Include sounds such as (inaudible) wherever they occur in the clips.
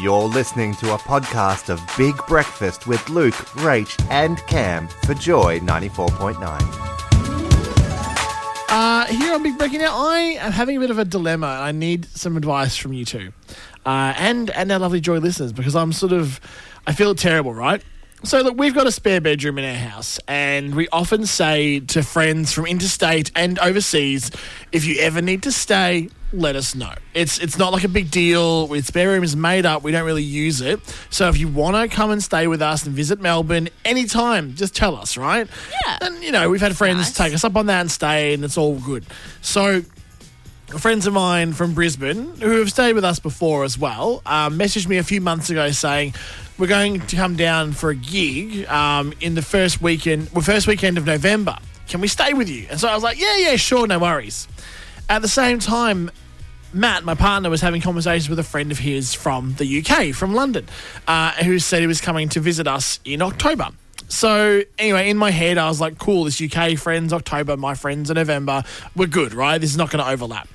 You're listening to a podcast of Big Breakfast with Luke, Rach, and Cam for Joy 94.9. Uh, here on Big Breakfast Now, I am having a bit of a dilemma I need some advice from you two. Uh, and, and our lovely Joy listeners because I'm sort of, I feel terrible, right? So, look, we've got a spare bedroom in our house, and we often say to friends from interstate and overseas, if you ever need to stay, let us know. It's it's not like a big deal. With spare room is made up. We don't really use it. So if you want to come and stay with us and visit Melbourne anytime, just tell us, right? Yeah. And you know we've had friends Nice. take us up on that and stay, and it's all good. So friends of mine from Brisbane who have stayed with us before as well um, messaged me a few months ago saying we're going to come down for a gig um, in the first weekend, well, first weekend of November. Can we stay with you? And so I was like, yeah, yeah, sure, no worries. At the same time, Matt, my partner, was having conversations with a friend of his from the UK, from London, uh, who said he was coming to visit us in October. So anyway, in my head, I was like, "Cool, this UK friends October, my friends in November. We're good, right? This is not going to overlap."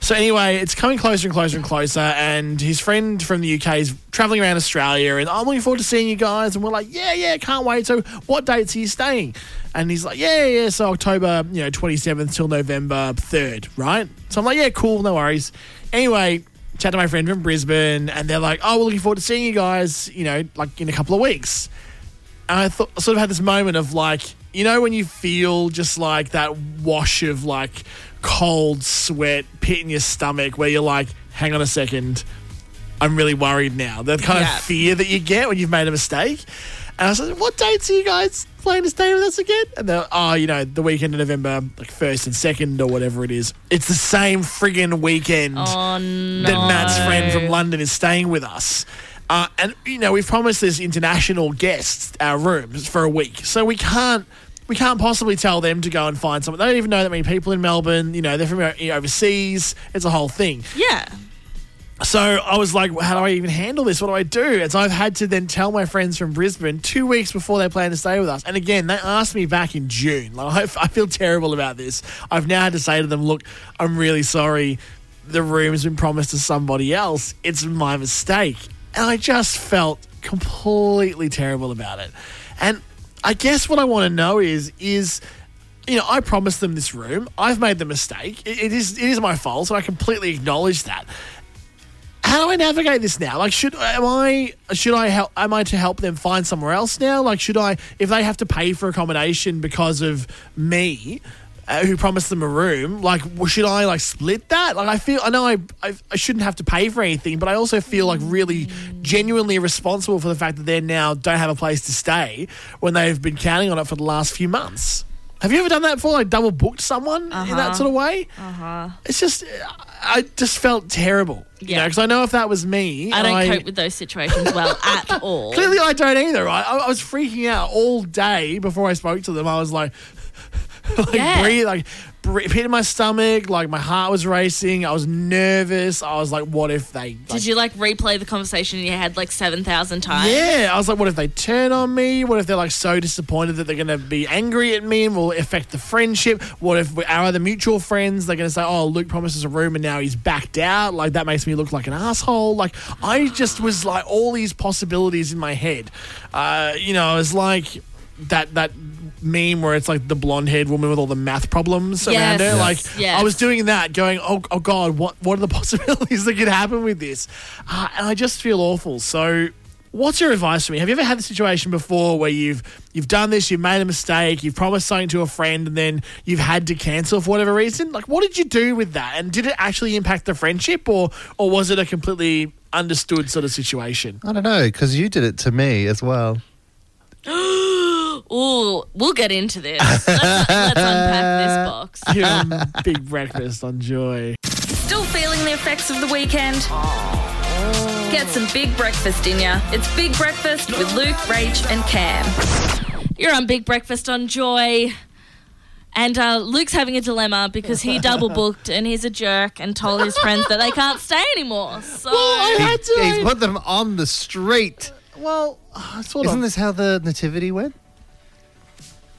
So anyway, it's coming closer and closer and closer, and his friend from the UK is traveling around Australia, and oh, I'm looking forward to seeing you guys. And we're like, "Yeah, yeah, can't wait." So, what dates are you staying? And he's like, "Yeah, yeah." So October, you know, 27th till November 3rd, right? So I'm like, "Yeah, cool, no worries." Anyway, chat to my friend from Brisbane, and they're like, "Oh, we're looking forward to seeing you guys. You know, like in a couple of weeks." And I thought, sort of had this moment of like, you know, when you feel just like that wash of like cold sweat pit in your stomach, where you're like, "Hang on a second, I'm really worried now." That kind Yeah. of fear that you get when you've made a mistake. And I was like, "What dates are you guys planning to stay with us again?" And they're, "Oh, you know, the weekend in November, like first and second or whatever it is. It's the same friggin' weekend." Oh no. that Matt's friend from London is staying with us. Uh, and you know we've promised this international guests our rooms for a week, so we can't we can't possibly tell them to go and find someone. They don't even know that many people in Melbourne. You know they're from overseas. It's a whole thing. Yeah. So I was like, how do I even handle this? What do I do? And so I've had to then tell my friends from Brisbane two weeks before they plan to stay with us. And again, they asked me back in June. Like, (laughs) I I feel terrible about this. I've now had to say to them, look, I'm really sorry. The room's been promised to somebody else. It's my mistake. And I just felt completely terrible about it. And I guess what I want to know is, is you know, I promised them this room. I've made the mistake. It, it is it is my fault, so I completely acknowledge that. How do I navigate this now? Like, should am I should I help? Am I to help them find somewhere else now? Like, should I if they have to pay for accommodation because of me? Uh, who promised them a room? Like, should I like split that? Like, I feel I know I, I I shouldn't have to pay for anything, but I also feel like really genuinely responsible for the fact that they now don't have a place to stay when they've been counting on it for the last few months. Have you ever done that before? Like double booked someone in that sort of way? Uh huh. It's just, I just felt terrible. You know, Yeah. because I know if that was me, I don't and cope with those situations well (laughs) at all. Clearly, I don't either. Right? I, I was freaking out all day before I spoke to them. I was like, (laughs) like Yeah. breathe, like pit in my stomach, like my heart was racing. I was nervous. I was like, what if they? Like, Did you like replay the conversation in your head like 7,000 times? Yeah, I was like, what if they turn on me? What if they're like so disappointed that they're going to be angry at me and will affect the friendship? What if our other mutual friends they're going to say, oh, Luke promises a room and now he's backed out? Like that makes me look like an asshole. Like I just was like all these possibilities in my head. Uh, you know, I was like that that meme where it's like the blonde haired woman with all the math problems around Yes. her. Yes. Like Yes. I was doing that, going, oh, oh God, what what are the (laughs) possibilities that could happen with this? Uh, and I just feel awful. So. What's your advice for me? Have you ever had the situation before where you've you've done this, you've made a mistake, you've promised something to a friend, and then you've had to cancel for whatever reason? Like, what did you do with that? And did it actually impact the friendship, or or was it a completely understood sort of situation? I don't know because you did it to me as well. Ooh, we'll get into this. Let's, let's unpack this box. (laughs) Here on Big Breakfast on Joy. Still feeling the effects of the weekend? Get some big breakfast in ya. It's Big Breakfast with Luke, Rach, and Cam. You're on Big Breakfast on Joy. And uh, Luke's having a dilemma because he double booked and he's a jerk and told his friends that they can't stay anymore. So I had to. he's put them on the street. well, uh, sort Isn't of. this how the nativity went?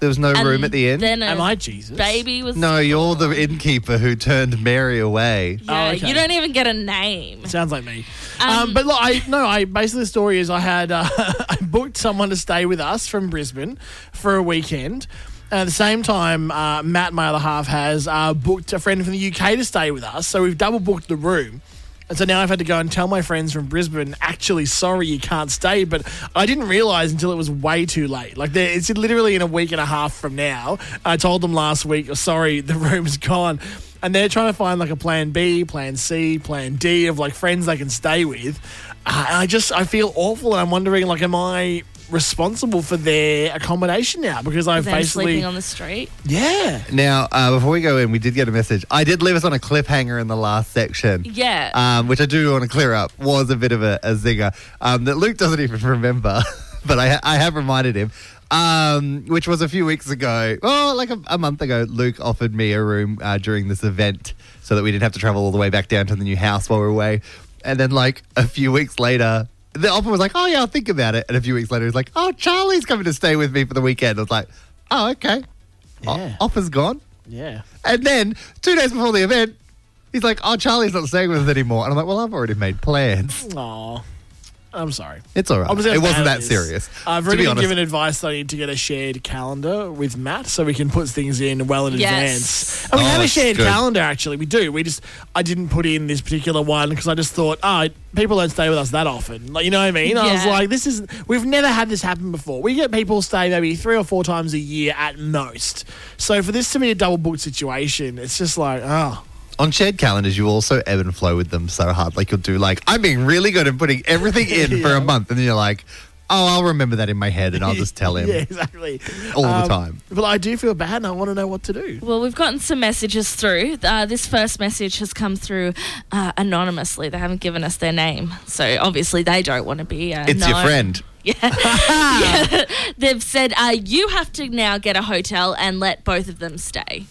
There was no And room at the inn. Then a Am I Jesus? baby was. no, you're the innkeeper who turned Mary away. Yeah, Oh, okay. You don't even get a name. Sounds like me. Um, Um, but look, I no, I basically the story is I had uh, (laughs) I booked someone to stay with us from Brisbane for a weekend. And at the same time, uh, Matt, my other half, has uh, booked a friend from the UK to stay with us. So we've double booked the room. And so now I've had to go and tell my friends from Brisbane, actually, sorry, you can't stay. But I didn't realise until it was way too late. Like, it's literally in a week and a half from now. I told them last week, oh, sorry, (laughs) the room's gone. And they're trying to find like a plan B, plan C, plan D of like friends they can stay with. Uh, I just, I feel awful. And I'm wondering, like, am I responsible for their accommodation now? Because I've Them basically. sleeping on the street. yeah. Now, uh, before we go in, we did get a message. I did leave us on a cliffhanger in the last section. Yeah. Um, which I do want to clear up was a bit of a, a zinger um, that Luke doesn't even (laughs) remember, (laughs) but I, I have reminded him. Um, which was a few weeks ago, oh, like a, a month ago. Luke offered me a room uh, during this event so that we didn't have to travel all the way back down to the new house while we were away. And then, like a few weeks later, the offer was like, "Oh yeah, I'll think about it." And a few weeks later, he's like, "Oh, Charlie's coming to stay with me for the weekend." I was like, "Oh, okay." O- Yeah. offer's gone. Yeah. And then two days before the event, he's like, "Oh, Charlie's not staying with us anymore." And I'm like, "Well, I've already made plans. Aw. I'm sorry. It's all right. I was gonna It wasn't ban that this. serious." I've already been given advice that I need to get a shared calendar with Matt so we can put things in well in Yes. advance. And we Oh, have a oh, shared good. calendar actually. We do. We just I didn't put in this particular one because I just thought, oh, people don't stay with us that often. Like you know what I mean? I was like, this is we've never had this happen before. We get people stay maybe three or four times a year at most. So for this to be a double booked situation, it's just like, oh. On shared calendars, you also ebb and flow with them so hard. Like you'll do like, I'm being really good at putting everything in (laughs) for a month, and then you're like, "Oh, I'll remember that in my head, and I'll just tell him (laughs) Yeah, exactly. all Um, the time." But I do feel bad and I want to know what to do. Well, we've gotten some messages through. Uh, this first message has come through uh, anonymously. They haven't given us their name, so obviously they don't want to be. Uh, It's your known. friend. (laughs) Yeah. They've said uh, you have to now get a hotel and let both of them stay.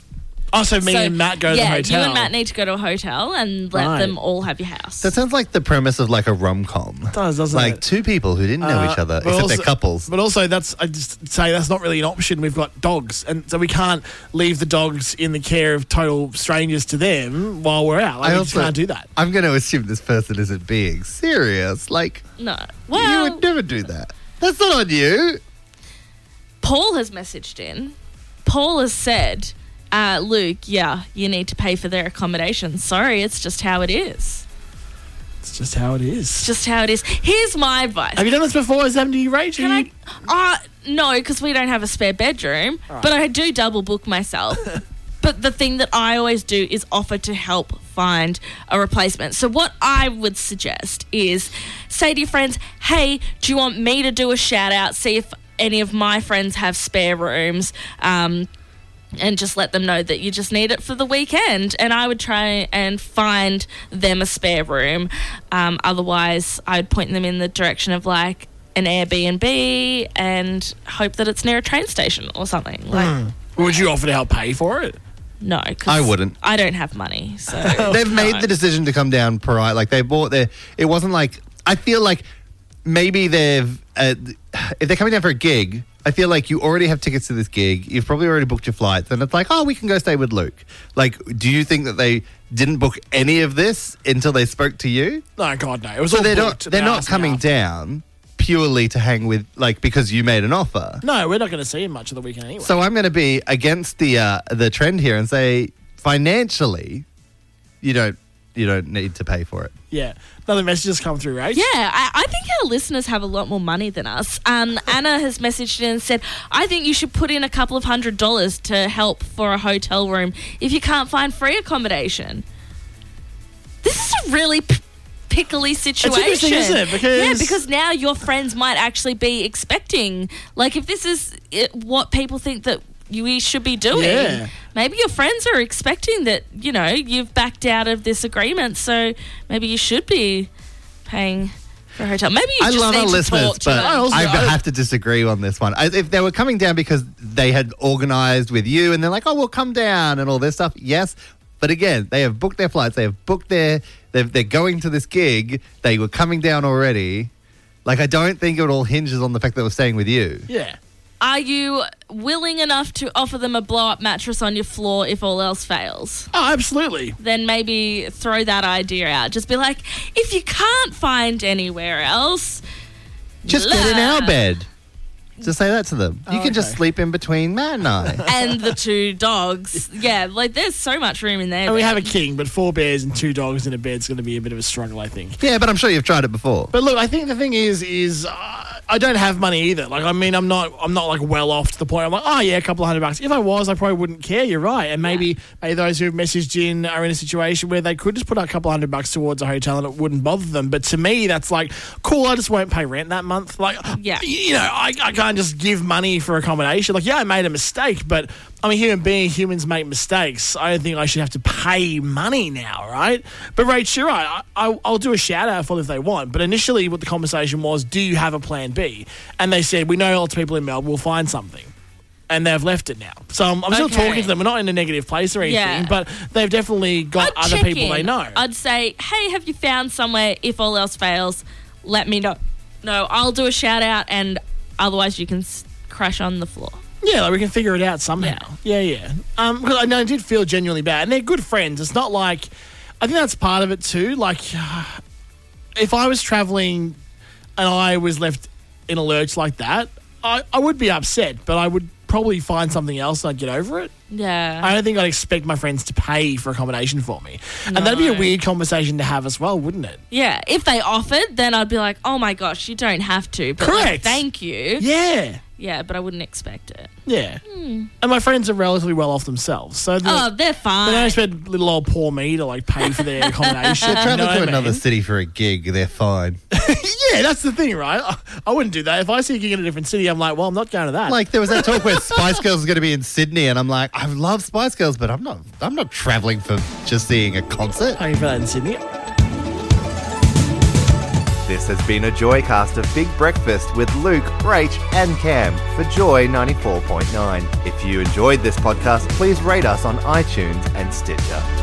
Oh, so me So, and Matt go to yeah, the hotel. you and Matt need to go to a hotel and let Right. them all have your house. That sounds like the premise of like a rom com. does, doesn't Like it? two people who didn't know Uh, each other, but except also- they're couples. But also, that's I just say that's not really an option. We've got dogs, and so we can't leave the dogs in the care of total strangers to them while we're out. Like, I we just also- can't do that. I'm going to assume this person isn't being serious. Like, no. well, you would never do that. That's not on you. Paul has messaged in. Paul has said, uh, Luke, yeah, you need to pay for their accommodation. Sorry, it's just how it is. It's just how it It's just how it is. Here's my advice. Have you done this before? Has that happened to you, Rachel? Can I? Uh, no, because we don't have a spare bedroom. But I do double book myself. (laughs) but the thing that I always do is offer to help find a replacement. So what I would suggest is say to your friends, "Hey, do you want me to do a shout out? See if any of my friends have spare rooms." Um, and just let them know that you just need it for the weekend. And I would try and find them a spare room. Um, otherwise, I would point them in the direction of like an Airbnb and hope that it's near a train station or something. Like, Would you offer to help pay for it? no, 'cause I wouldn't. I don't have money, so (laughs) They've made no. the decision to come down prior. Like they bought their. It wasn't like I feel like maybe they've uh, if they're coming down for a gig. I feel like you already have tickets to this gig. You've probably already booked your flights, and it's like, oh, we can go stay with Luke. Like, do you think that they didn't book any of this until they spoke to you? No, God, no. It was So all they're not. They're They not coming after. down purely to hang with, like, because you made an offer. No, we're not going to see him much of the weekend anyway. So I'm going to be against the uh, the trend here and say financially, you don't you don't need to pay for it. yeah. Another message has come through, right? Yeah, I, I think our listeners have a lot more money than us. Um, (laughs) Anna has messaged in and said, I think you should put in a couple of hundred dollars to help for a hotel room if you can't find free accommodation. This is a really p- pickly situation. interesting, isn't it? Because- yeah, because now your friends might actually be expecting, like, if this is it, what people think that we should be doing, Yeah. maybe your friends are expecting that you know you've backed out of this agreement, so maybe you should be paying for a hotel. Maybe you I just love need our to listeners, talk to but them. I also- I I- have to disagree on this one. I, if they were coming down because they had organized with you and they're like, oh, we'll come down and all this stuff, yes. But again, they have booked their flights. They have booked their. They've, they're going to this gig. They were coming down already. Like I don't think it all hinges on the fact that we're staying with you. Yeah. Are you willing enough to offer them a blow up mattress on your floor if all else fails? Oh, absolutely. Then maybe throw that idea out. Just be like, if you can't find anywhere else, Just get in our bed. Just say that to them. You Oh, can just okay. sleep in between Matt and I. and the two dogs. Yeah, like there's so much room in there. And we have a king, but four bears and two dogs in a bed is going to be a bit of a struggle, I think. yeah, but I'm sure you've tried it before. But look, I think the thing is, is uh, I don't have money either. Like, I mean, I'm not, I'm not like well off to the point. I'm like, oh yeah, a couple of hundred bucks. If I was, I probably wouldn't care. You're right. And maybe, maybe those who have messaged in are in a situation where they could just put a couple hundred bucks towards a hotel and it wouldn't bother them. But to me, that's like, cool. I just won't pay rent that month. Like, Yeah. you know, I, I can't just give money for accommodation. Like, yeah, I made a mistake, but I'm a human being. Humans make mistakes. I don't think I should have to pay money now, right? But Rach, you're right. I, I, I'll do a shout out for if they want. But initially, what the conversation was, do you have a plan B? And they said, we know lots of people in Melbourne we'll find something. And they've left it now. So I'm, I'm still Okay. talking to them. We're not in a negative place or anything, Yeah. but they've definitely got I'd other check people in. they know. I'd say, hey, have you found somewhere? If all else fails, let me know. No, I'll do a shout out, and otherwise you can s- crash on the floor. Yeah, like we can figure it out somehow. Yeah, yeah. Um, because I know I did feel genuinely bad, and they're good friends. It's not like I think that's part of it too. Like, (sighs) if I was traveling and I was left in a lurch like that, I, I would be upset, but I would probably find something else and I'd get over it. Yeah. I don't think I'd expect my friends to pay for accommodation for me, and that'd be a weird conversation to have as well, wouldn't it? yeah. If they offered, then I'd be like, oh my gosh, you don't have to. But like, thank you. Yeah. Yeah, but I wouldn't expect it. Yeah. Hmm. And my friends are relatively well off themselves, so they're- Oh, they're fine. They don't expect little old poor me to like pay for their (laughs) accommodation. you know Travel what to I another city for a gig, they're fine. (laughs) Yeah, that's the thing, right? I, I wouldn't do that. If I see a gig in a different city, I'm like, well, I'm not going to that. Like there was that talk where (laughs) Spice Girls was going to be in Sydney, and I'm like, I love Spice Girls, but I'm not. I'm not traveling for just seeing a concert. paying for that in Sydney. This has been a Joycast of Big Breakfast with Luke, Rach, and Cam for Joy 94.9. If you enjoyed this podcast, please rate us on iTunes and Stitcher.